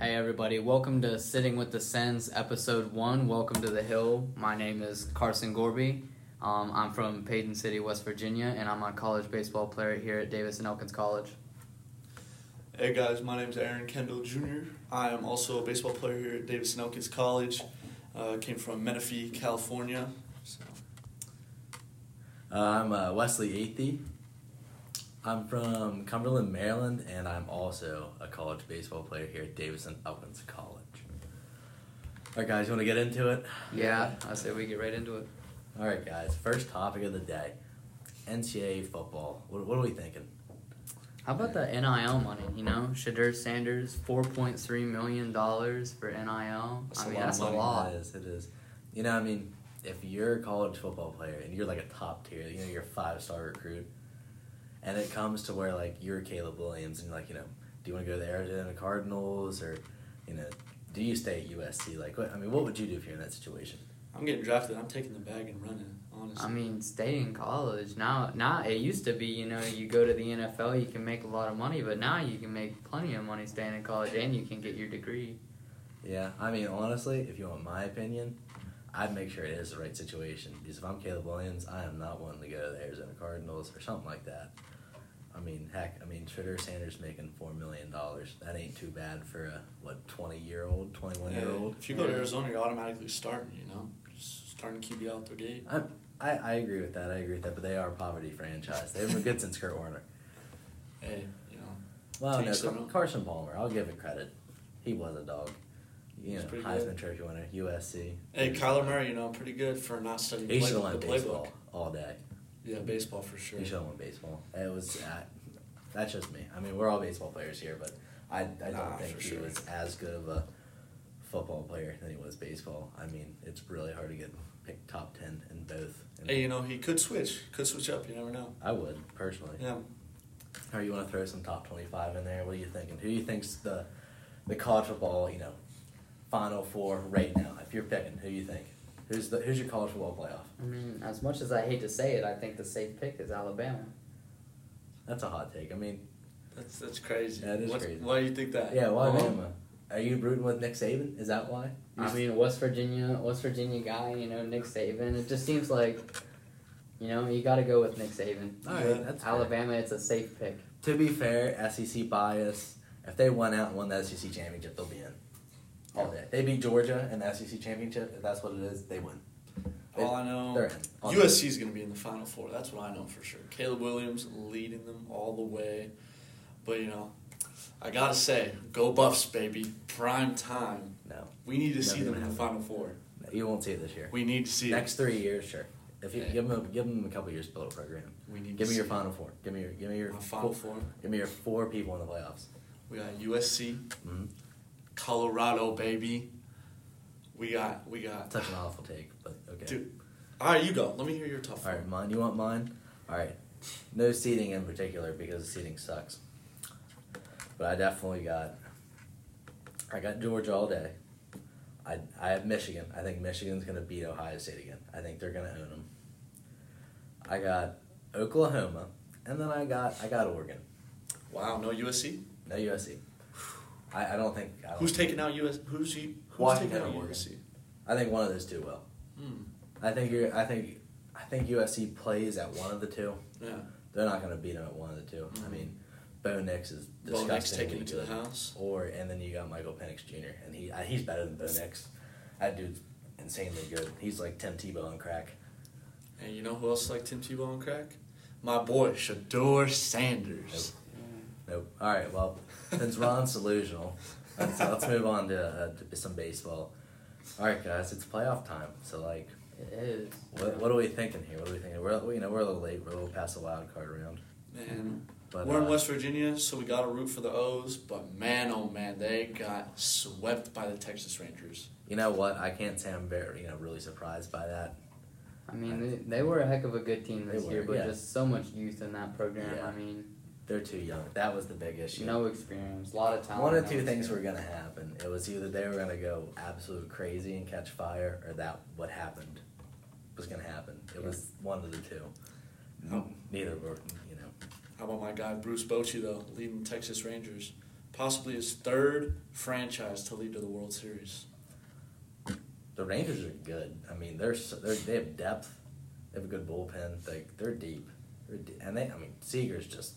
Hey everybody, welcome to Sitting with the Sens, episode one. Welcome to the Hill. My name is Carson Gorby. Um, I'm from Paden City, West Virginia, and I'm a college baseball player here at Davis and Elkins College. Hey guys, my name is Aaron Kendall Jr. I am also a baseball player here at Davis and Elkins College. Uh, came from Menifee, California. So, Uh, I'm uh, Wesley Athey. I'm from Cumberland, Maryland, and I'm also a college baseball player here at Davis and Elkins College. All right, guys, you want to get into it? Yeah, I say we get right into it. All right, guys. First topic of the day: NCAA football. What, what are we thinking? How about the NIL money? You know, Shedeur Sanders, four point three million dollars for NIL. That's I mean, that's a lot. It is. It is. You know, I mean, if you're a college football player and you're like a top tier, you know, you're a five star recruit, and it comes to where like you're Caleb Williams and like you know, do you want to go to the Arizona Cardinals or, you know, do you stay at USC? Like, what? I mean, what would you do if you're in that situation? I'm getting drafted. I'm taking the bag and running. Honestly, I mean, stay in college now. Now it used to be, you know, you go to the NFL, you can make a lot of money, but now you can make plenty of money staying in college, and you can get your degree. Yeah, I mean, honestly, if you want my opinion, I'd make sure it is the right situation. Because if I'm Caleb Williams, I am not wanting to go to the Arizona Cardinals or something like that. I mean, heck, I mean, Tritter Sanders making $4 million. That ain't too bad for a, what, 20 year old, 21 year Hey, old? if you go to Arizona, you're automatically starting. You know, Just starting to keep you out the gate. I, I, I agree with that. I agree with that. But they are a poverty franchise. They've been good since Kurt Warner. Hey, you know, Well, no, Takes Car- them out. Carson Palmer, I'll give it credit. He was a dog. You know, Heisman good. Trophy winner, USC. hey, Kyler Murray, you know, pretty good for not studying He play- should have the won playbook. baseball all day. Yeah, baseball for sure. He should have won baseball. It was uh, that's just me. I mean, we're all baseball players here, but I, I don't Nah, think he sure. was as good of a football player than he was baseball. I mean, it's really hard to get picked top ten in both. And Hey, you know, he could switch. Could switch up. You never know. I would personally. Yeah. Or you want to throw some top twenty five in there? What are you thinking? Who do you think's the the college football? You know, final four right now. If you're picking, who do you think? Who's the who's your college football playoff? I mean, as much as I hate to say it, I think the safe pick is Alabama. That's a hot take. I mean, That's that's crazy. That is What's- crazy. Why do you think that? yeah, why. Alabama? Are you rooting with Nick Saban? Is that why? I mean, West Virginia, West Virginia guy, you know, Nick Saban. It just seems like, you know, you got to go with Nick Saban. All right, Yeah. that's fair. Alabama, it's a safe pick. To be fair, SEC bias. If they won out and won the SEC championship, they'll be in all day. They beat Georgia in the SEC championship. If that's what it is, they win. They, All I know, they're in. USC is going to be in the Final Four. That's what I know for sure. Caleb Williams leading them all the way. But, you know, I got to say, go Buffs, baby. Prime time. No, We need to see them in the. Final Four. you won't see it this year. We need to see Next three years, sure. If you Yeah. give them, a, give them a couple years to build a program. We need Give me your see final four. Give me your, give me your it. Final four, Four. Give me your four people in the playoffs. We got USC, Mm-hmm. Colorado, baby. We got, we got. Such an awful take, but okay. Dude. All right, you go. Let me hear your tough All one. right, mine. You want mine? All right. No seating in particular because the seating sucks. But I definitely got. I got Georgia all day. I I have Michigan. I think Michigan's gonna beat Ohio State again. I think they're gonna own them. I got Oklahoma, and then I got I got Oregon. Wow, no USC? No USC. I, I don't think. I don't Who's think- taking out US? Who's he? Who's Washington taking or out Oregon? USC? I think one of those two will. Hmm. I think you're. I think. I think USC plays at one of the two. Yeah. They're not going to beat them at one of the 2 I Mhm. mean, Bo Nix is Bo Nix taking it to the house. Or and then you got Michael Penix Jr. and he uh, he's better than Bo Nix. That dude's insanely good. He's like Tim Tebow on crack. And you know who else like Tim Tebow on crack? My boy Shedeur Sanders. Nope. All right. Well, since Ron's delusional, let's, let's move on to, uh, to some baseball. All right, guys, it's playoff time. So like, It is. what, what are we thinking here? What are we thinking? We're you know we're a little late. We're a little past the wild card round. Man, But we're in uh, West Virginia, so we got to root for the O's. But man, oh man, they got swept by the Texas Rangers. You know what? I can't say I'm very you know really surprised by that. I mean, they, they were a heck of a good team this They year, but yeah. just so much youth in that program. Yeah. I mean, They're too young. That was the big issue. no experience, a lot of talent. One of no two things were going to happen. It was either they were going to go absolute crazy and catch fire, or that what happened was going to happen. It was one of the two. Oh. Neither were, you know. How about my guy Bruce Bochy though, leading Texas Rangers? possibly his third franchise to lead to the World Series. The Rangers are good. I mean, they're, so, they're they have depth. They have a good bullpen. They they're deep. They're de- and they I mean Seager's just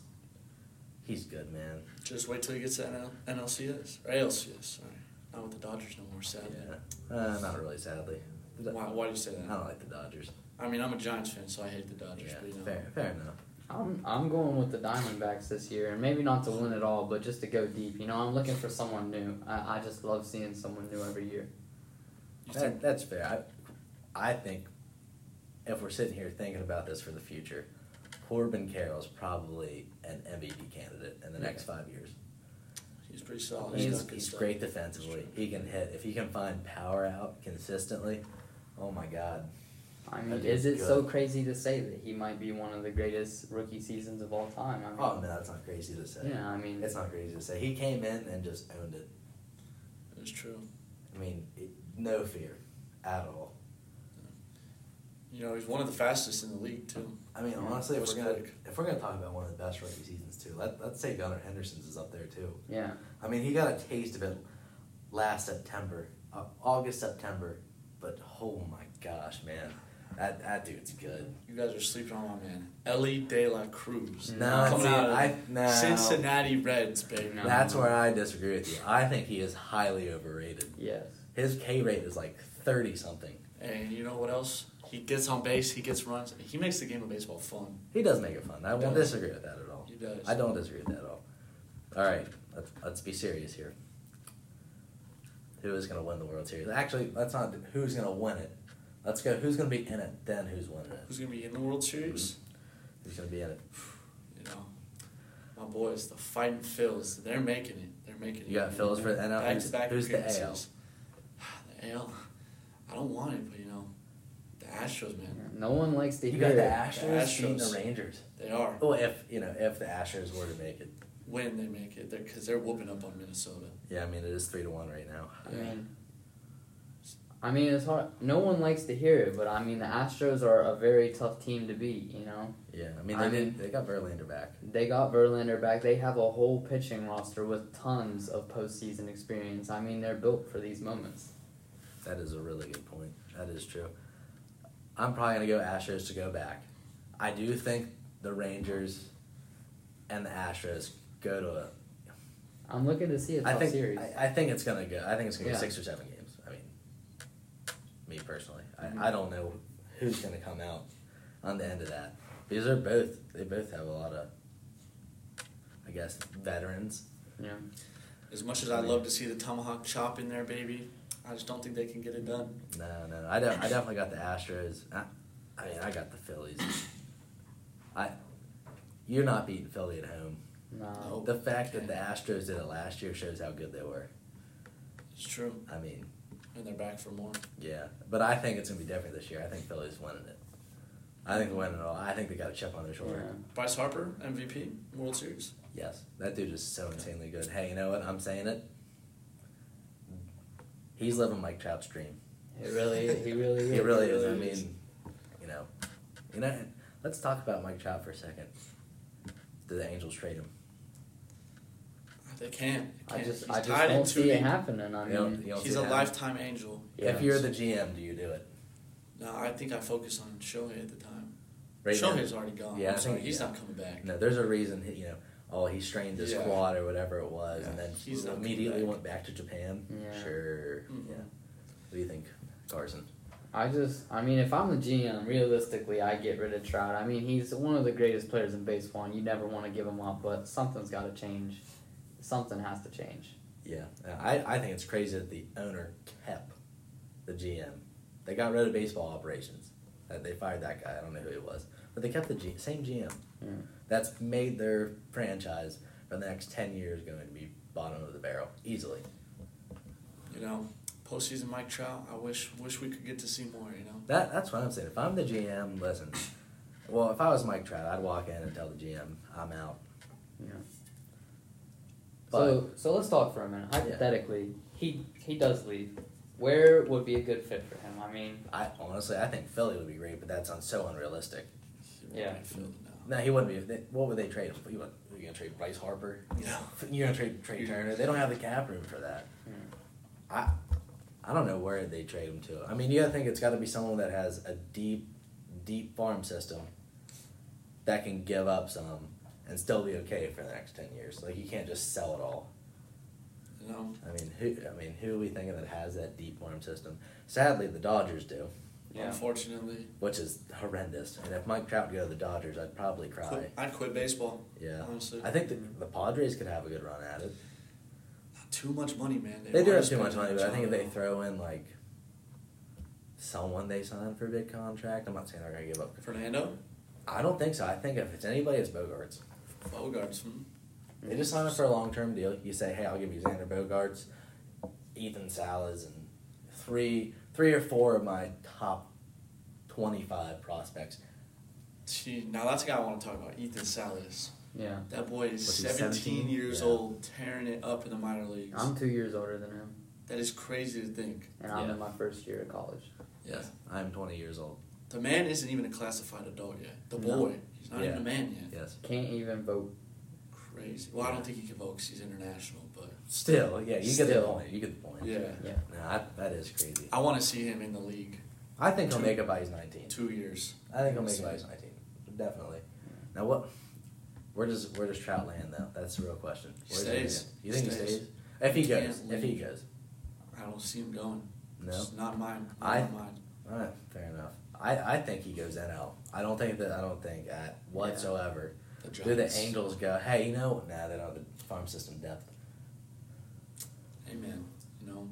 he's good, man. Just wait till he gets to NL- NLCS or ALCS. Sorry, not with the Dodgers no more. Sadly. Yeah, uh, not really. Sadly, Why, why do you say that? I don't like the Dodgers. I mean, I'm a Giants fan, so I hate the Dodgers. Yeah, but you know, fair fair enough. I'm I'm going with the Diamondbacks this year, and maybe not to win it all, but just to go deep. You know, I'm looking for someone new. I, I just love seeing someone new every year. That, that's fair. I, I think if we're sitting here thinking about this for the future, Corbin Carroll's probably an MVP candidate in the next five years. he's pretty solid. He's, got he's great defensively. He can hit. If he can find power out consistently, oh my God. I mean, is it good. so crazy to say that he might be one of the greatest rookie seasons of all time? I mean, Oh no, that's not crazy to say. yeah, I mean, It's not crazy to say. He came in and just owned it. It's true. I mean, it, no fear at all. You know, he's one of the fastest in the league too. I mean, Yeah. honestly, if we're gonna quick. if we're gonna talk about one of the best rookie seasons too, let let's say Gunnar Henderson's is up there too. yeah, I mean, he got a taste of it last September, uh, August September, but oh my gosh, man, that that dude's good. You guys are sleeping on my man, Elly De La Cruz. No, coming see, out of I no, Cincinnati Reds, baby. No. That's where I disagree with you. I think he is highly overrated. yes, His K rate is like thirty something. And you know what else? He gets on base. He gets runs. He makes the game of baseball fun. He does make it fun. I won't does. disagree with that at all. He does. I don't disagree with that at all. All right, let's let's be serious here. Who is going to win the World Series? Actually, let's not. Who's going to win it? Let's go. Who's going to be in it? Then who's winning it? Who's gonna be in the World Series? Mm-hmm. Who's going to be in it? You know, my boys, the Fighting Phils. They're making it. They're making it. You got Phils for the NL? Back Who's- to back who's the appearances. The AL. I don't want it, but you know, Astros, man, no one likes to You hear got the it. Astros, beating the Astros. Rangers. they are. Well, if you know, if the Astros were to make it, When they make it, they're because they're whooping up on Minnesota. yeah, I mean it is three to one right now. I mean, I mean, it's hard. No one likes to hear it, but I mean, the Astros are a very tough team to beat. You know, Yeah, I mean they I did. mean- They got Verlander back. they got Verlander back. They have a whole pitching roster with tons of postseason experience. I mean, they're built for these moments. That is a really good point. That is true. I'm probably gonna go Astros to go back. I do think the Rangers and the Astros go to a. I'm looking to see a I tough think series. I, I think it's gonna go. I think it's gonna Yeah. go six or seven games. I mean, me personally, Mhm. I, I don't know who's gonna come out on the end of that because they're both they both have a lot of, I guess, veterans. yeah. As much as I love to see the tomahawk chop in there, baby, I just don't think they can get it done. No, no, no. I, de- I definitely got the Astros. I, I mean, I got the Phillies. I, you're not beating Philly at home. No. The fact that the Astros did it last year shows how good they were. It's true, I mean, and they're back for more. yeah. But I think it's gonna be different this year. I think Philly's winning it. I think they're winning it all. I think they got a chip on their shoulder. Yeah. Bryce Harper, MVP, World Series. Yes, that dude is so insanely good. Hey, you know what? I'm saying it. He's living Mike Trout's dream. It really, he really, is. He really is. I mean, you know, you know. Let's talk about Mike Trout for a second. Did the Angels trade him? They can't. They I can't. just, He's I just tied don't too see it deep. happening. I You don't- mean, you don't He's a lifetime angel. yeah. If you're the GM, do you do it? No, I think I focus on Shohei at the time. Right now? Shohei's already gone. Yeah, I I'm sorry, think- he's yeah. not coming back. No, there's a reason. You know, oh, he strained his Yeah. quad or whatever it was, and then he's not coming immediately back. went back to Japan. Yeah. Sure. Mhm. Yeah. What do you think, Carson? I just, I mean, if I'm the GM, realistically, I get rid of Trout. I mean, he's one of the greatest players in baseball, and you never want to give him up, but something's got to change. Something has to change. Yeah, I, I think it's crazy that the owner kept the GM. They got rid of baseball operations. They fired that guy. I don't know who he was, but they kept the G, same GM. Yeah. That's made their franchise for the next ten years going to be bottom of the barrel easily. You know, postseason Mike Trout. I wish wish we could get to see more. You know. That that's what I'm saying. If I'm the GM, listen. Well, if I was Mike Trout, I'd walk in and tell the GM I'm out. Yeah. But so, so let's talk for a minute. Hypothetically, he he does leave. Where would be a good fit for him? I mean, I honestly I think Philly would be great, but that sounds so unrealistic. Yeah. be in Philly now. No, he wouldn't be. They, what would they trade him? for? You want- you gonna trade Bryce Harper? Yeah. You're gonna trade Trea Turner? They don't have the cap room for that. Hmm. I, I don't know where they trade him to. I mean, you gotta think it's got to be someone that has a deep, deep farm system that can give up some and still be okay for the next ten years. Like you can't just sell it all. You know, I mean, who? I mean, who are we thinking that has that deep farm system? Sadly, the Dodgers do, Yeah. unfortunately, which is horrendous. And if Mike Trout could go to the Dodgers, I'd probably cry. quit, I'd quit baseball. Yeah, honestly, I think the, the Padres could have a good run at it. Not too much money, man. They do have too much money, but I think if they throw in like someone they sign for a big contract, I'm not saying they're gonna give up. Fernando, I don't think so. I think if it's anybody, it's Bogaerts. Bogaerts, hmm. They just sign up for a long term deal. You say, hey, I'll give you Xander Bogaerts, Ethan Salas, and three, three or four of my top twenty-five prospects. Gee, now that's a guy I want to talk about. Ethan Salas. Yeah. That boy is 17, 17? years Yeah. old, tearing it up in the minor leagues. I'm two years older than him, that is crazy to think. and I'm Yeah. in my first year of college. Yeah. I'm twenty years old. The man isn't even a classified adult yet. The No. boy, he's not Yeah. even a man yet. Yes. Can't even vote. Well, I don't think he can vote 'cause he's international, but Still, yeah, you get the Still. point. You get the point. yeah. Yeah. No, that, that is crazy. I want to see him in the league. I think he'll Two- make it by his nineteen. Two years. I think he'll make it by his nineteen. Definitely. Now what? Where does where does Trout land though? That's the real question. He Where does stays. land? You think he Stays. stays? If he He goes, can't if he leave. goes. I don't see him going. No. It's not mine. Not I- mine. All right, fair enough. I, I think he goes NL. I don't think that I don't think at whatsoever The do the Angels go. Hey, you know, nah, they don't have the farm system depth. Amen. You know.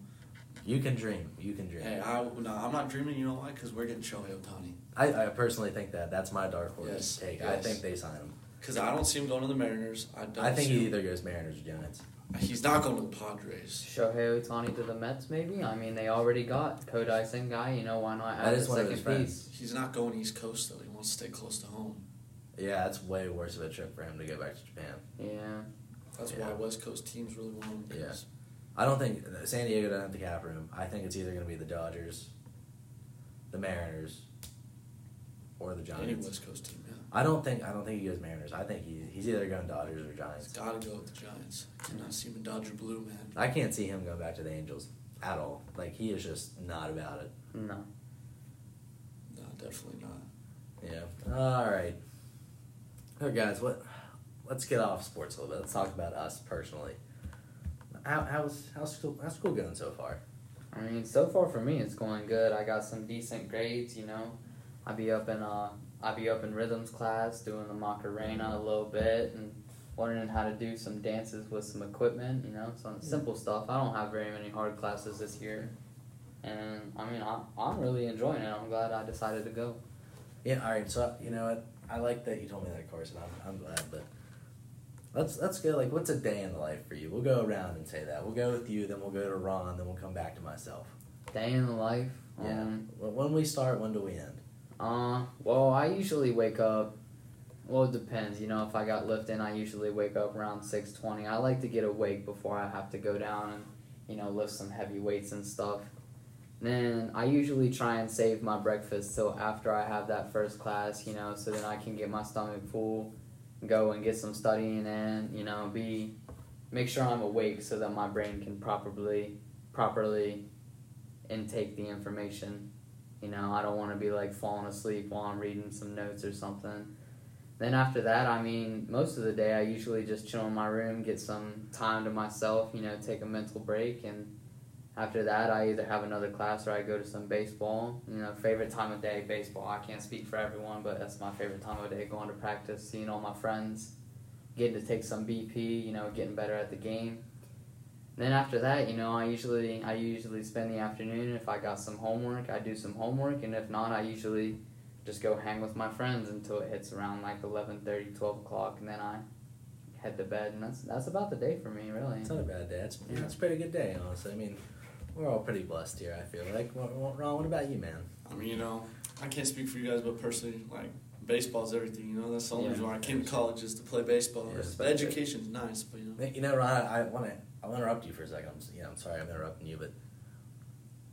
You can dream. You can dream. Hey, I no, I'm not dreaming. You know why? Because we're getting Shohei Ohtani. I, I personally think that that's my dark horse Yes, take. I think they sign him. Because I don't see him going to the Mariners. I don't. I think see he either goes Mariners or Giants. He's not going to the Padres. Shohei Ohtani to the Mets, maybe. I mean, they already got Kodai Senga. You know, why not add is the of second his piece? He's not going East Coast though. He wants to stay close to home. Yeah, that's way worse of a trip for him to go back to Japan. Yeah. That's Yeah. why West Coast teams really want him. 'cause I don't think San Diego doesn't have the cap room. I think it's either going to be the Dodgers, the Mariners, or the Giants. Any Giants. West Coast team, yeah. I don't think I don't think he goes Mariners. I think he, he's either going Dodgers or He's Giants. got to go with the Giants. Cannot see him in Dodger blue, man. I can't see him going back to the Angels at all. Like he is just not about it. No. No, definitely not. Yeah. All right. Okay, guys. What? Let's get off sports a little bit. Let's talk about us personally. How, how's how's school how's school going so far? I mean, so far for me, it's going good. I got some decent grades. You know, I be up in uh, I be up in rhythms class doing the Macarena a little bit and learning how to do some dances with some equipment. You know, some simple stuff. I don't have very many hard classes this year, and I mean, I, I'm really enjoying it. I'm glad I decided to go. Yeah. All right. So you know what? I like that you told me that, Carson. I'm I'm glad, but. Let's let's go like what's a day in the life for you? We'll go around and say that. We'll go with you, then we'll go to Ron, then we'll come back to myself. Day in the life. Yeah. Um, When we start, when do we end? Uh, well, I usually wake up. Well, it depends. You know, if I got lifting, I usually wake up around six twenty. I like to get awake before I have to go down and you know lift some heavy weights and stuff. Then I usually try and save my breakfast till after I have that first class. You know, so then I can get my stomach full, go and get some studying in. You know, be make sure I'm awake so that my brain can properly properly intake the information. You know, I don't want to be like falling asleep while I'm reading some notes or something. Then after that, I mean, most of the day I usually just chill in my room, get some time to myself, you know, take a mental break. And after that, I either have another class or I go to some baseball. You know, favorite time of day, baseball. I can't speak for everyone, but that's my favorite time of day, going to practice, seeing all my friends, getting to take some BP, you know, getting better at the game. Then after that, you know, I usually I usually spend the afternoon. If I got some homework, I do some homework, and if not, I usually just go hang with my friends until it hits around like 11:30, 12 o'clock, and then I head to bed. And that's that's about the day for me, really. It's not a bad day. It's, Yeah. it's a pretty good day, honestly. I mean, we're all pretty blessed here. I feel like. What- what- Ron, what about you, man? I mean, you know, I can't speak for you guys, but personally, like, baseball's everything, you know? That's the only Yeah. reason why I came to college is to play baseball. Yeah, the it's better. education's nice, but, you know. You know, Ron, I want to. I'll interrupt you for a second. I'm, you know, I'm sorry, I'm interrupting you, but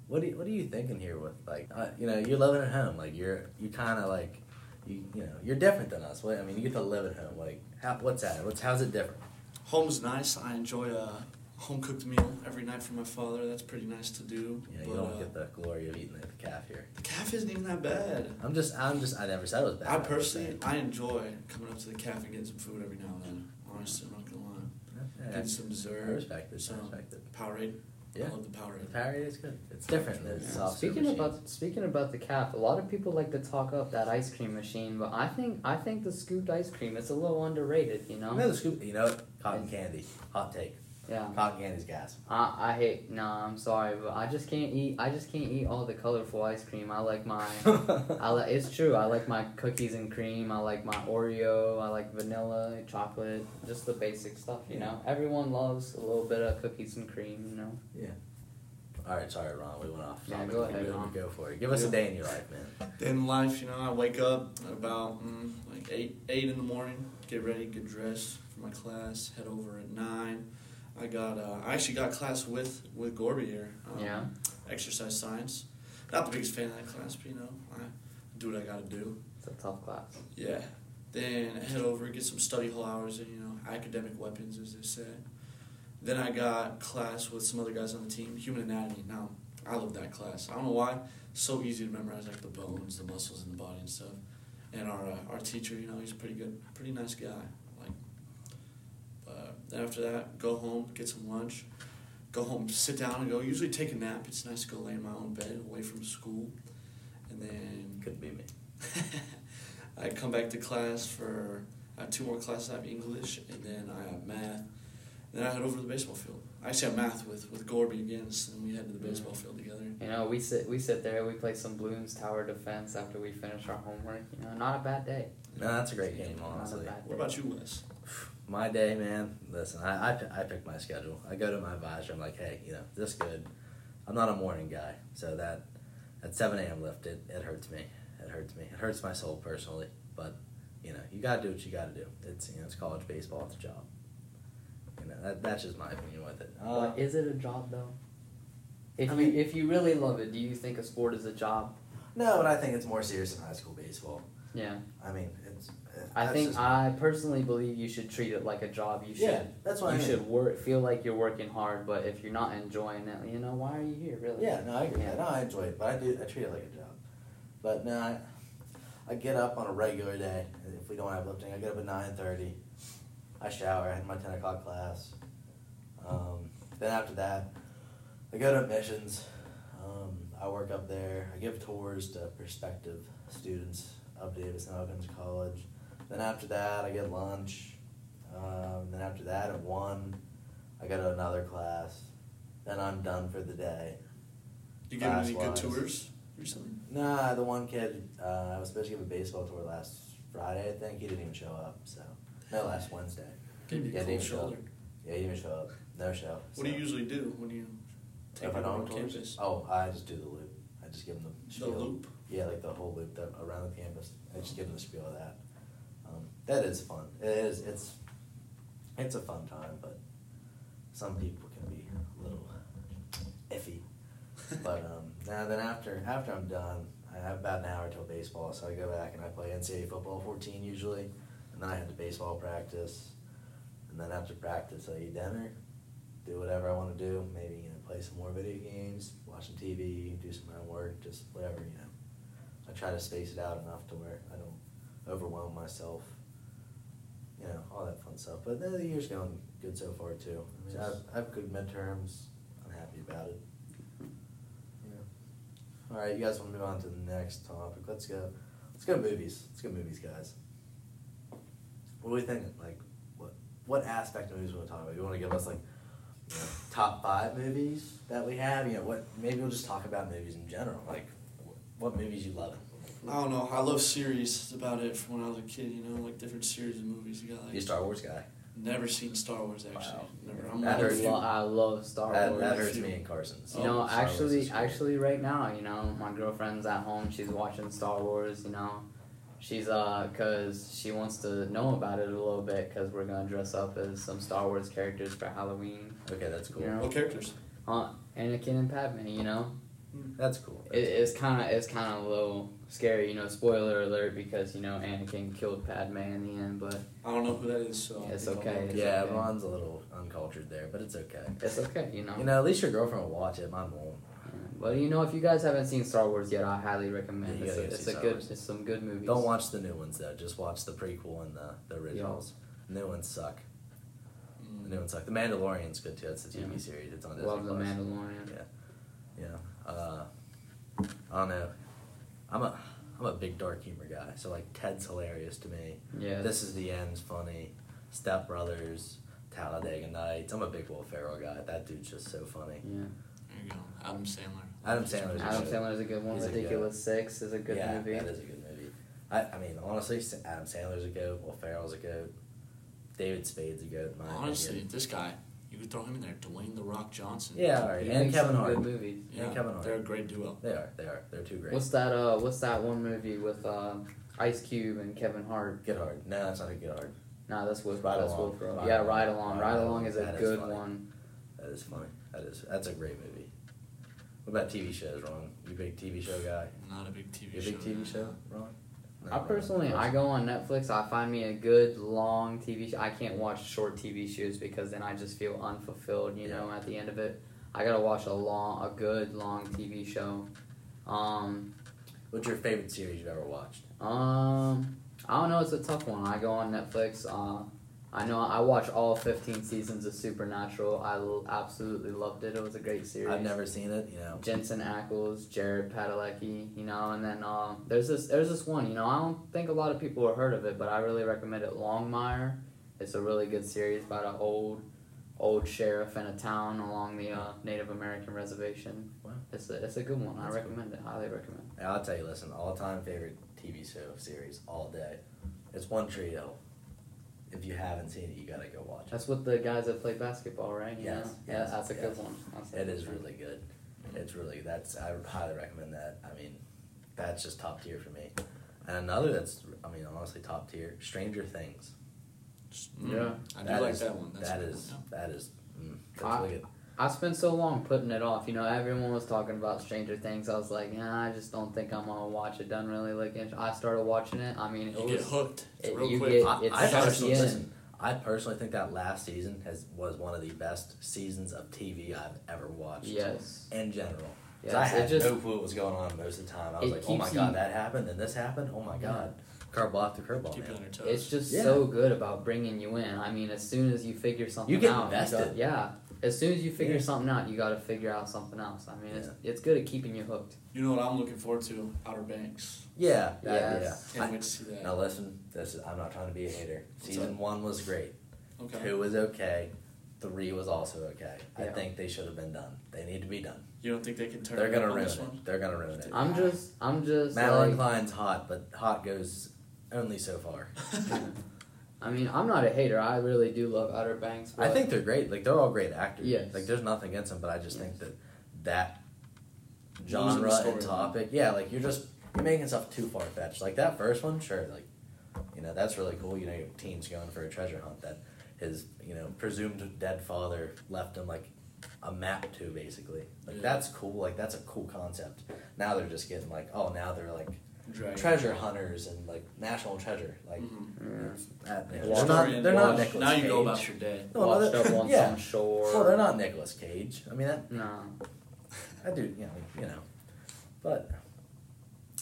what do you, what are you thinking here with like, uh, you know, you're living at home, like you're you kind of like you you know you're different than us. What I mean, you get to live at home. Like, how, what's that? What's how's it different? Home's nice. I enjoy a home cooked meal every night from my father. That's pretty nice to do. You know, you But, don't uh, get the glory of eating at the calf here. the calf isn't even that bad. I'm just I'm just I never said it was bad. I personally. I enjoy coming up to the calf and getting some food every now and then. Honestly, I'm not gonna lie. Yeah, Getting some I dessert. respect it. I some respect it. Powerade. Yeah. I love the Powerade. The Powerade is good. It's different than Yeah. soft Speaking serve about speaking about the calf, a lot of people like to talk up that ice cream machine, but I think I think the scooped ice cream is a little underrated. You know? You know the scoop. You know cotton candy. Hot take. Yeah. Cotton candy's gas. I, I hate. Nah, I'm sorry, but I just can't eat. I just can't eat all the colorful ice cream. I like my. I like. It's true. I like my cookies and cream. I like my Oreo. I like vanilla, chocolate, just the basic stuff. You know, everyone loves a little bit of cookies and cream. You know. Yeah. All right, sorry, Ron. We went off. Yeah, topic. go ahead, Go, Ron. go for it. Give us a day in your life, man. In life, you know, I wake up about mm, like eight eight in the morning, get ready, get dressed for my class, head over at nine. I got uh, I actually got class with with Gorby here. Um, Yeah. Exercise science. Not the biggest fan of that class, but you know, I do what I got to do. It's a tough class. Yeah. Then I head over, get some study hall hours and you know academic weapons, as they say. Then I got class with some other guys on the team, human anatomy. Now I love that class. I don't know why. So easy to memorize, like the bones, the muscles in the body and stuff. And our uh, our teacher, you know, he's a pretty good, pretty nice guy. Like, but then after that, go home, get some lunch, go home, sit down and go. Usually take a nap. It's nice to go lay in my own bed away from school, and then Couldn't be me. I come back to class for I have two more classes. I have English and then I have math. Then I head over to the baseball field. I actually have math with with Gorby again, and then we head to the mm. baseball field together. You know, we sit we sit there. We play some Bloons Tower Defense after we finish our homework. You know, not a bad day. No, that's a great game, Not a honestly. bad What about you, Wes? My day, man. Listen, I, I, I pick my schedule. I go to my advisor. I'm like, hey, you know, this good. I'm not a morning guy, so that at 7 a.m. lift, it, it hurts me. It hurts me. It hurts my soul personally. But you know, you gotta do what you gotta do. It's you know, it's college baseball. It's a job. You know, that, that's just my opinion with it. Uh, But is it a job though? If I you mean- if you really love it, do you think a sport is a job? no, but I think it's more serious than high school baseball. Yeah. I mean. I that's think just- I personally believe you should treat it like a job. You should Yeah, that's what I you mean. should work feel like you're working hard, but if you're not enjoying it, you know, why are you here really? Yeah, no, I agree. Yeah. No, I enjoy it, but I do. I treat it like a job. But no, I, I get up on a regular day. If we don't have lifting, I get up at nine thirty. I shower. I had my ten o'clock class. Um, then after that, I go to admissions. Um, I work up there. I give tours to prospective students of Davis and Elkins College. Then after that, I get lunch. Um, then after that, at one, I go to another class. Then I'm done for the day. You giving any good tours recently? Nah, the one kid uh, I was supposed to give a baseball tour last Friday. I think he didn't even show up. So no, last Wednesday. Gave you Yeah, cold didn't show up. shoulder. Yeah, he didn't even show up. No show. What do you usually do when you take If I don't on tours? campus? Oh, I just do the loop. I just give them the The loop. Yeah, like the whole loop that, around the campus. I just give them the spiel of that. That is fun. It is. It's it's a fun time, but some people can be a little iffy. But um, now then after after I'm done, I have about an hour till baseball, so I go back and I play NCAA football 14 usually, and then I head to baseball practice, and then after practice I eat dinner, do whatever I want to do. Maybe you know play some more video games, watch some TV, do some work, just whatever you know. I try to space it out enough to where I don't overwhelm myself. You know all that fun stuff. But the year's going good so far too. I mean, I've, I have good midterms. I'm happy about it. Yeah. All right, you guys want to move on to the next topic? Let's go. Let's go movies. Let's go movies, guys. What are we thinking? Like, what what aspect of movies we want to talk about? You want to give us like you know, top five movies that we have? You know, what? Maybe we'll just talk about movies in general. Like, what movies you love? I don't know. I love series. That's about it from when I was a kid. You know, like different series of movies. You got like You a Star Wars guy? never seen Star Wars actually. Wow. Never. I'm That one I, hurts few- lo- I love Star that, Wars. that hurts me and Carson's. You know, Star actually, actually, right now, you know, my girlfriend's at home. She's watching Star Wars. You know, she's uh, cause she wants to know about it a little bit. Cause we're gonna dress up as some Star Wars characters for Halloween. Okay, that's cool. You know? What characters? Uh, Anakin and Padme. You know, That's cool. It, it's kind of it's kind of a little scary, you know. Spoiler alert, because you know Anakin killed Padme in the end, but I don't know who that is, so Yeah, it's I think I'll okay. look it yeah, up. Ron's a little uncultured there, but it's okay. it's okay, you know. You know, at least your girlfriend will watch it. Mine won't. But you know, if you guys haven't seen Star Wars yet, I highly recommend. Yeah, you it's a, it's a Star good, Wars. it's some good movies. Don't watch the new ones though. Just watch the prequel and the, the originals. New ones suck. The Mm. new ones suck. The Mandalorian's good too. It's a TV Yeah. series. It's on Disney Love the Plus. Mandalorian. Yeah, yeah. Uh, I don't know. I'm a I'm a big dark humor guy. So like Ted's hilarious to me. Yeah. This is the end's funny. Step Brothers, Talladega Nights. I'm a big Will Ferrell guy. That dude's just so funny. yeah. There you go. Adam Sandler. Adam Sandler's Adam good. Sandler's a good one. He's a good- Ridiculous Six is a good movie. yeah, movie. that is a good movie. I, I mean, honestly, Adam Sandler's a goat. Will Ferrell's a goat. David Spade's a goat. In my Honestly, opinion. this guy, you could throw him in there. Dwayne the Rock Johnson. Yeah, all right. And Kevin Hart. Good movies. Yeah, And Kevin Hart. they're a great duo. They are. They are. They're too great. What's that? Uh, what's that one movie with uh, Ice Cube and Kevin Hart? Get hard. No, that's not a get hard. Nah, that's Will. Ride that's Along. Will Ride Yeah, Along. Ride Along. Ride Ride Along. Along is a That is good funny. one. That is funny. That is. That's a great movie. What about TV shows, Ron? You big TV show guy? Not a big TV You a show. big TV no. show, Ron? I personally, I go on Netflix. I find me a good long TV. show. I can't watch short TV shows because then I just feel unfulfilled. You know, at the end of it, I gotta watch a long, a good long TV show. Um, What's your favorite series you've ever watched? um, I don't know. It's a tough one. I go on Netflix. Uh, I know I watch all 15 seasons of Supernatural. I l- absolutely loved it. It was a great series. I've never seen it. You know. Jensen Ackles, Jared Padalecki, you know, and then um, there's this there's this one, you know, I don't think a lot of people have heard of it, but I really recommend it. Longmire, it's a really good series about an old old sheriff in a town along the uh, Native American reservation. Wow. It's a it's a good one. I That's recommend it. Highly recommend. I'll tell you, listen, all time favorite TV show series all day. It's one Tree trio. If you haven't seen it, you gotta go watch it. That's what the guys that play basketball, right? You Yes, know? yes, yeah, that's a yes. good one. That's a It good is one. really good. It's really that's I highly recommend that. I mean, that's just top tier for me. And another that's I mean honestly top tier, Stranger Things. Mm. Yeah. I do That like is- that one. That's that a good is one, that is mm, that's I- really good. I spent so long putting it off. You know, everyone was talking about Stranger Things. I was like, nah, I just don't think I'm gonna watch it. Doesn't really look. Int- I started watching it. I mean, it yeah. You was get hooked it- real you quick. get- I, it I personally listen, I personally think that last season has was one of the best seasons of TV I've ever watched. yes, In general. yes. I had it just no clue what was going on most of the time. I was like, oh my god, you- that happened, and this happened. Oh my god, curveball after curveball, Keep man. on your toes. it's just Yeah. so good about bringing you in. I mean, as soon as you figure something You get out, invested. got- yeah. As soon as you figure Yeah. something out, you got to figure out something else. I mean, it's it's good at keeping you hooked. You know what I'm looking forward to? Outer Banks. Yeah, that, Yes. yeah. Can't I- wait to see that. now listen, this is, I'm not trying to be a hater. What's Season up? one was great. Okay. Two was okay. Three was also okay. I think they should have been done. They need to be done. You don't think they can turn They're gonna ruin this it. one? They're gonna ruin it. I'm just, I'm just. Madelyn like- Cline's hot, but hot goes only so far. I mean, I'm not a hater. I really do love Outer Banks. I think they're great. Like they're all great actors. Yes. Like there's nothing against them, but I just think that that genre and topic, yeah, like you're just you're making stuff too far fetched. Like that first one, sure, like you know that's really cool. You know, your teens going for a treasure hunt that his you know presumed dead father left him like a map to basically. Like Yeah. that's cool. Like that's a cool concept. Now they're just getting like oh now they're like Dragon. treasure hunters and like national treasure. Like Mhm. Yeah. that, they're Washed- not they're not washed- Nicolas Now you Cage. go about your day. No, no, up on yeah. some shore. Well, they're not Nicolas Cage. I mean that No. I do, you know, you know, but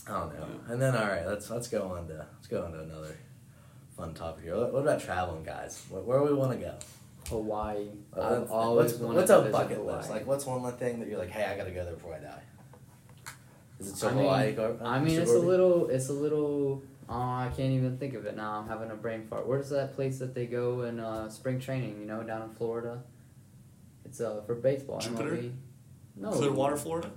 I don't know. And then, all right, let's let's go on to let's go on to another fun topic here. What, what about traveling, guys? Where, where do we want to go? Hawaii. Uh, I've what's- always what's, wanted what's to a visit bucket Hawaii. list? Like, what's one more thing that you're like, hey, I got to go there before I die? Is it so I mean- Hawaii? Gar- I mean, Mr. it's a little, it's a little. Oh, I can't even think of it now. I'm having a brain fart. Where's that place that they go in uh, spring training? You know, down in Florida. It's uh for baseball. Jupiter? MLB. No. Clearwater, Florida.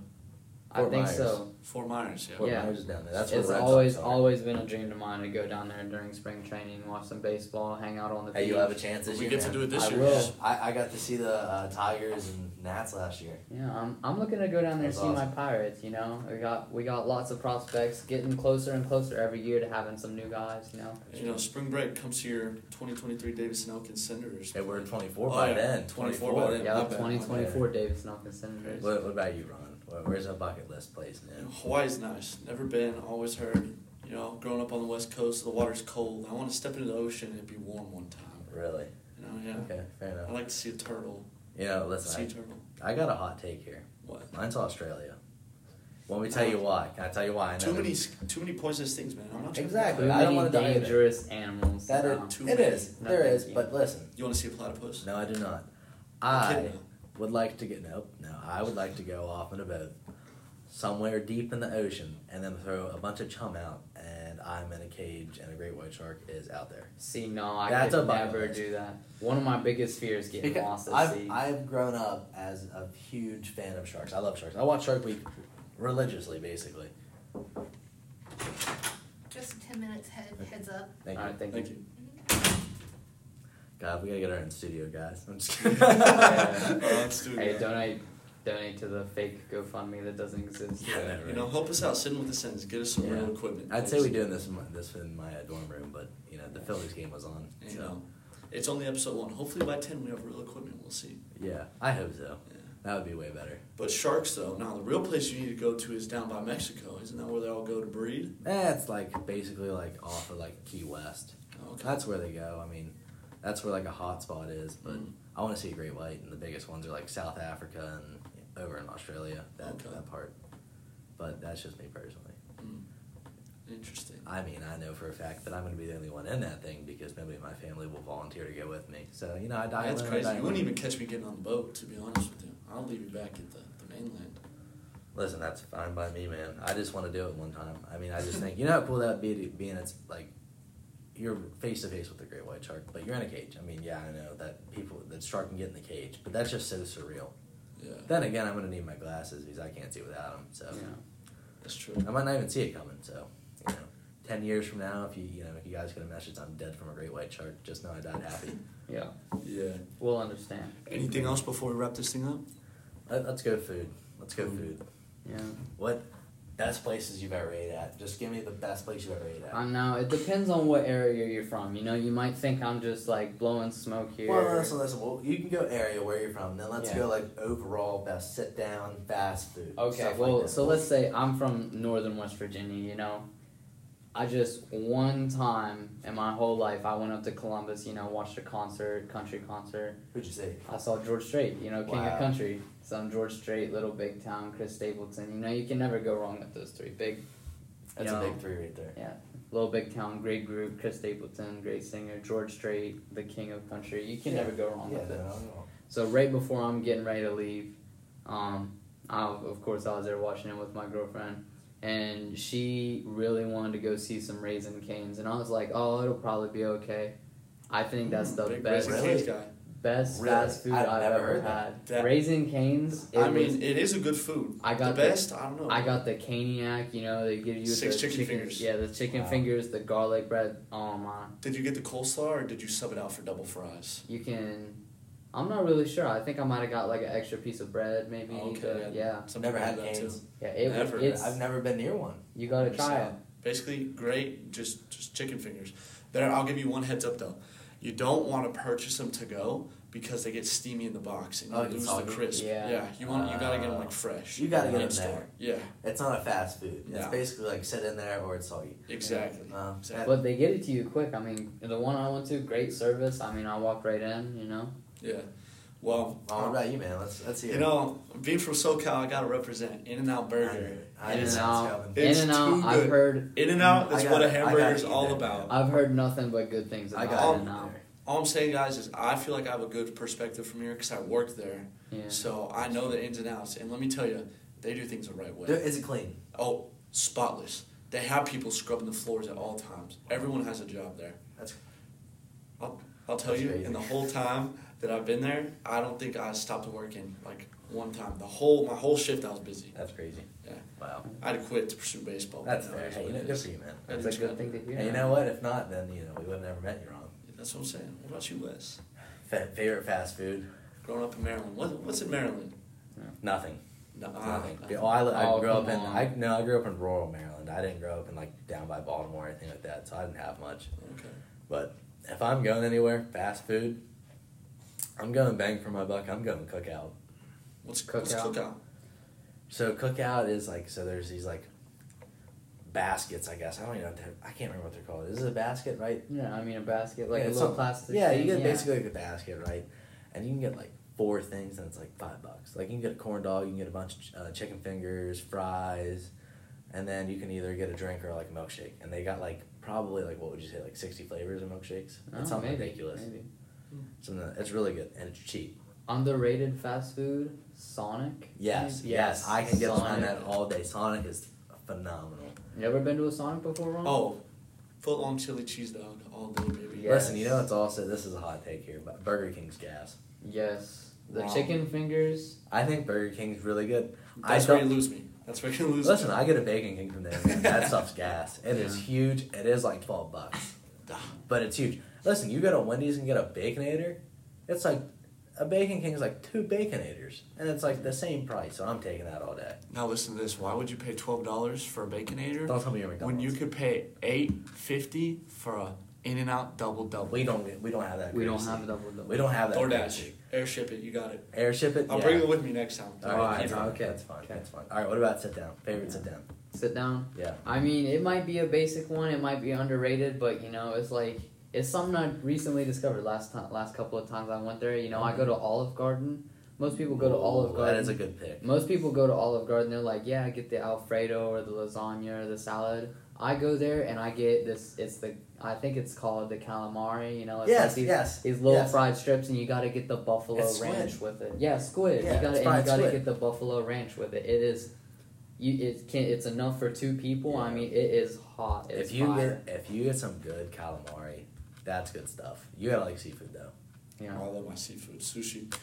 I Fort think Myers. so. Fort Myers. Yeah. Fort yeah. Myers is down there. That's it's the always are. always been a dream of mine to go down there during spring training, watch some baseball, hang out on the Hey, beach. you'll have a chance this we year. get to do it this I year. will. I, I got to see the uh, Tigers and Nats last year. Yeah, I'm, I'm looking to go down there and That's see my. Pirates. You know, we got we got lots of prospects, getting closer and closer every year to having some new guys. You know, You know, spring break comes here. your 2023 Davis and Elkins Senators. Hey, we're in 24 Oh, by yeah. then. 24 24 by then. yeah, my bad, my 2024 Davis and Elkins Senators. What, what about you, Ron? Where's a bucket list place You know, now? Hawaii's nice. Never been. Always heard. You know, growing up on the west coast, the water's cold. I want to step into the ocean and it be warm one time. Really? You know, yeah. Okay, fair enough. I like to see a turtle. You know, Sea listen, turtle. I, I got a hot take here. What? Mine's Australia. Want me to tell you why? Can I tell you why? I know Too that- many, too many poisonous things, man. I'm not trying Exactly. Too I don't many wanna die either. dangerous animals. That no. is, Too it many. is. No, there thank is. you. But listen, You want to see a platypus? no, I do not. I'm would like to get nope. No, I would like to go off in a boat somewhere deep in the ocean and then throw a bunch of chum out, and I'm in a cage and a great white shark is out there. See, no, I That's a could bucket never list. do that. One of my biggest fears getting lost at I've, sea. I've grown up as a huge fan of sharks. I love sharks. I watch Shark Week religiously, basically. Just ten minutes head, heads up. Thank you. All right, thank, Thank you. you. God, we gotta get our own studio, guys. I'm just kidding. Yeah. Oh, let's do it. Hey, donate donate to the fake GoFundMe that doesn't exist. Yeah, You know, help us out. Sitting with the Sens. Get us some Yeah. real equipment. I'd say we're doing this in my, this in my uh, dorm room, but you know the Phillies game was on. You So know, it's only episode one. Hopefully by ten we have real equipment. We'll see. yeah, I hope so. Yeah. That would be way better. But sharks, though, now the real place you need to go to is down by Mexico. Isn't that where they all go to breed? Eh, it's like basically like off of like Key West. Oh, Okay. That's where they go. I mean, that's where like a hot spot is. But Mm. I want to see a great white, and the biggest ones are like South Africa and over in Australia. That Okay. that part. But that's just me personally. Mm. Interesting. I mean, I know for a fact that I'm going to be the only one in that thing because nobody in my family will volunteer to go with me. So you know, I die. That's alone, crazy. You wouldn't even catch me getting on the boat, to be honest with you. I'll leave you back at the, the mainland. Listen, that's fine by me, man. I just want to do it one time. I mean, I just think you know how cool that would be to being it's like you're face to face with the great white shark, but you're in a cage. I mean, yeah, I know that people that shark can get in the cage, but that's just so surreal. Yeah, Then again, I'm gonna need my glasses because I can't see without them. So Yeah. that's true. I might not even see it coming. So you know, ten years from now, if you you know if you guys get a message I'm dead from a great white shark, just know I died happy. Yeah. Yeah. We'll understand. Anything else before we wrap this thing up? Let, let's go food. Let's go mm. food. Yeah. What best places you've ever ate at? Just give me the best place you've ever ate at. I know. It depends on what area you're from. You know, you might think I'm just like blowing smoke here. Well, listen, listen. Well, you can go area where you're from. Then let's Yeah. go like overall best sit down fast food. Okay, well, like so let's say I'm from northern West Virginia, you know. I just one time in my whole life I went up to Columbus, you know, watched a concert, country concert. Who'd you say? I saw George Strait, you know, King Wow. of Country. Some George Strait, Little Big Town, Chris Stapleton. You know, you can never go wrong with those three. Big, That's you a big three right there. Yeah, Little Big Town, great group. Chris Stapleton, great singer. George Strait, the King of Country. You can Yeah. never go wrong Yeah, with no, it. no, no. So right before I'm getting ready to leave, um, I, of course I was there watching it with my girlfriend, and she really wanted to go see some Raising Cane's, and I was like, oh, it'll probably be okay. I think that's the Big best Raising Cane's guy. Best Really? fast food I've I've, ever heard had. That- Raising Cane's. It I was- mean, it is a good food. I got the the- best. I don't know. I got the caniac, you know, they give you Six the chicken fingers. Yeah, the chicken Wow. fingers, the garlic bread. Oh my, Did you get the coleslaw or did you sub it out for double fries? you can. I'm not really sure. I think I might have got like an extra piece of bread, maybe. Oh, okay, but yeah, Some Never had do that canes. too. yeah. It, Never. It's I've never been near one. you gotta try saw it. Basically, great. Just just chicken fingers. There, I'll give you one heads up though. You don't want to purchase them to go because they get steamy in the box and you Oh, lose the crisp. Yeah. you want you gotta get them Uh, like fresh. you gotta get them store. there. Yeah, It's not a fast food. It's No. basically like sit in there or it's soggy. exactly. Uh, Exactly. But they get it to you quick. I mean, the one I went to, great service. I mean, I walked right in. You know. Yeah. Well, Well, what about you, man? Let's let's hear. you it. know, being from SoCal, I gotta represent In and Out Burger. I In and out. In and out. I've heard. In and Out I is what a it. Hamburger is all it. about. I've heard nothing but good things I about got it it. Now. All I'm saying, guys, is I feel like I have a good perspective from here because I worked there, Yeah. so I know the ins and outs. And let me tell you, they do things the right way. Dude, Is it clean? Oh, spotless. They have people scrubbing the floors at all times. Everyone has a job there. That's- I'll, I'll tell That's you, crazy. in the whole time that I've been there, I don't think I stopped working like one time. The whole my whole shift, I was busy. That's crazy. Yeah. Wow. I had to quit to pursue baseball. That's now fair. Hey, you know, good for you, man. I That's a good so. thing to hear. And you know what? If not, then you know we would have never met you, Ron. That's what I'm saying. What about you, Wes? Fa- favorite fast food? Growing up in Maryland, what, what's in Maryland? Nothing. No, Nothing. ah, Yeah, Oh, I, I Oh, grew up in on. I no I grew up in rural Maryland. I didn't grow up in like down by Baltimore or anything like that, so I didn't have much. Okay. But if I'm going anywhere, fast food, I'm going bang for my buck. I'm going cookout. What's what's Cookout? cookout? So cookout is like so there's these like baskets. I guess I don't even know. I can't remember what they're called. Is it a basket, right? Yeah, I mean a basket, like Yeah, a little something- plastic. Yeah, thing, you get basically like a basket, right? And you can get like four things, and it's like five bucks. Like you can get a corn dog, you can get a bunch of uh, chicken fingers, fries, and then you can either get a drink or like a milkshake. And they got like probably like what would you say like sixty flavors of milkshakes? Oh, It's something maybe, ridiculous. Maybe. Something it's really good and it's cheap. Underrated fast food, Sonic. Yes, maybe? yes, I can get Sonic. that all day. Sonic is phenomenal. You ever been to a Sonic before, Ron? Oh, foot long chili cheese dog all day, baby. Yeah. Listen, you know it's also this is a hot take here, but Burger King's gas. Yes. The Wow. chicken fingers. I think Burger King's really good. I That's where you lose me. That's where you lose Listen, me. I get a Bacon King from there. Man. That stuff's gas. It is Yeah. huge. It is like twelve bucks, but it's huge. Listen, you go to Wendy's and get a Baconator, it's like a Bacon King is like two Baconators, and it's like the same price. So I'm taking that all day. Now listen to this. Why would you pay twelve dollars for a baconator Don't tell me you're McDonald's. when you could pay eight fifty for a In and Out double double? we don't get- we don't have that. We don't courtesy. have a double double. We don't have that. DoorDash, courtesy. airship it. You got it. Airship it. I'll yeah. bring it with me next time. All right, Alright, okay, That's fine. okay. That's fine. All right. What about sit down? Favorite sit down? Sit down. Yeah. I mean, it might be a basic one. It might be underrated, but you know, it's like it's something I recently discovered last time, last couple of times I went there. You know, I go to mm-hmm. Olive Garden. Most people go to Olive Garden. That is a good pick. Most people go to Olive Garden. They're like, yeah, I get the Alfredo or the lasagna or the salad. I go there and I get this. It's the I think it's called the calamari. You know, it's Yes. like these, yes. these little yes. fried strips, and you got to get the buffalo ranch with it. Yeah, squid. Yeah, you got to and you got to get the buffalo ranch with it. It is. You, it can it's enough for two people. I mean, it is hot. It's If you fire. get if you get some good calamari, that's good stuff. You gotta like seafood though. yeah. I love my seafood sushi.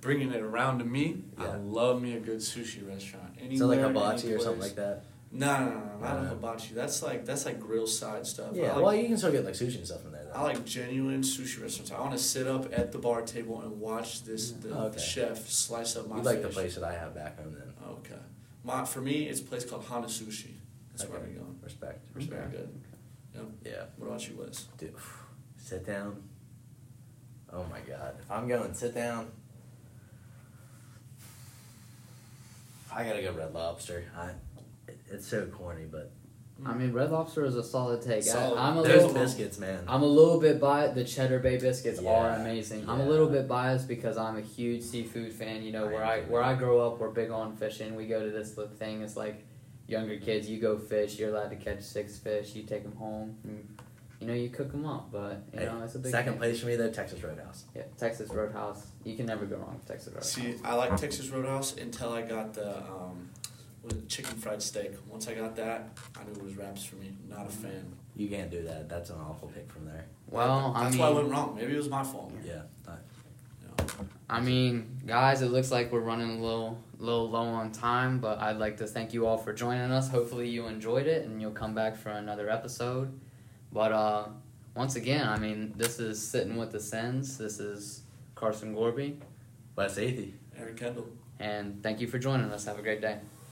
Bringing it around to me, I love me a good sushi restaurant. Anywhere, So like any hibachi or something like that. No, no, no, no, not a Uh, hibachi. That's like that's like grill side stuff. Yeah. Like, well, you can still get like sushi and stuff from there. Though. I like genuine sushi restaurants. I want to sit up at the bar table and watch this the, Oh, okay. the chef slice up my fish. you like the place that I have back home then. Okay, my for me, it's a place called Hana Sushi. That's where Okay. we're going. Respect. It's very good. Yeah. What about you, Wes? Dude, sit down. Oh my god. If I'm going sit down, I gotta go Red Lobster. I, it's so corny, but I mean, Red Lobster is a solid take. Solid. I, I'm a those little. biscuits, man. I'm a little bit biased. The Cheddar Bay biscuits are Yeah, amazing. I'm a little bit biased because I'm a huge seafood fan. You know, I where I where I grow up, we're big on fishing. We go to this thing. It's like younger kids. You go fish. You're allowed to catch six fish. You take them home. And, you know, you cook them up. But you Hey, know, it's a big Second thing. place for me though, Texas Roadhouse. Yeah, Texas Roadhouse. You can never go wrong with Texas Roadhouse. See, I like Texas Roadhouse until I got the um, what is it, chicken fried steak. Once I got that, I knew it was wraps for me. Not a fan. You can't do that. That's an awful pick from there. well, I that's mean, why I went wrong. Maybe it was my fault. Yeah. I- You know. I mean, guys, it looks like we're running a little little low on time, but I'd like to thank you all for joining us. Hopefully you enjoyed it and you'll come back for another episode. But uh once again, I mean, this is Sitting with the Sens. This is Carson Gorby, Wes Athey. Aaron Kendall. and thank you for joining us. Have a great day.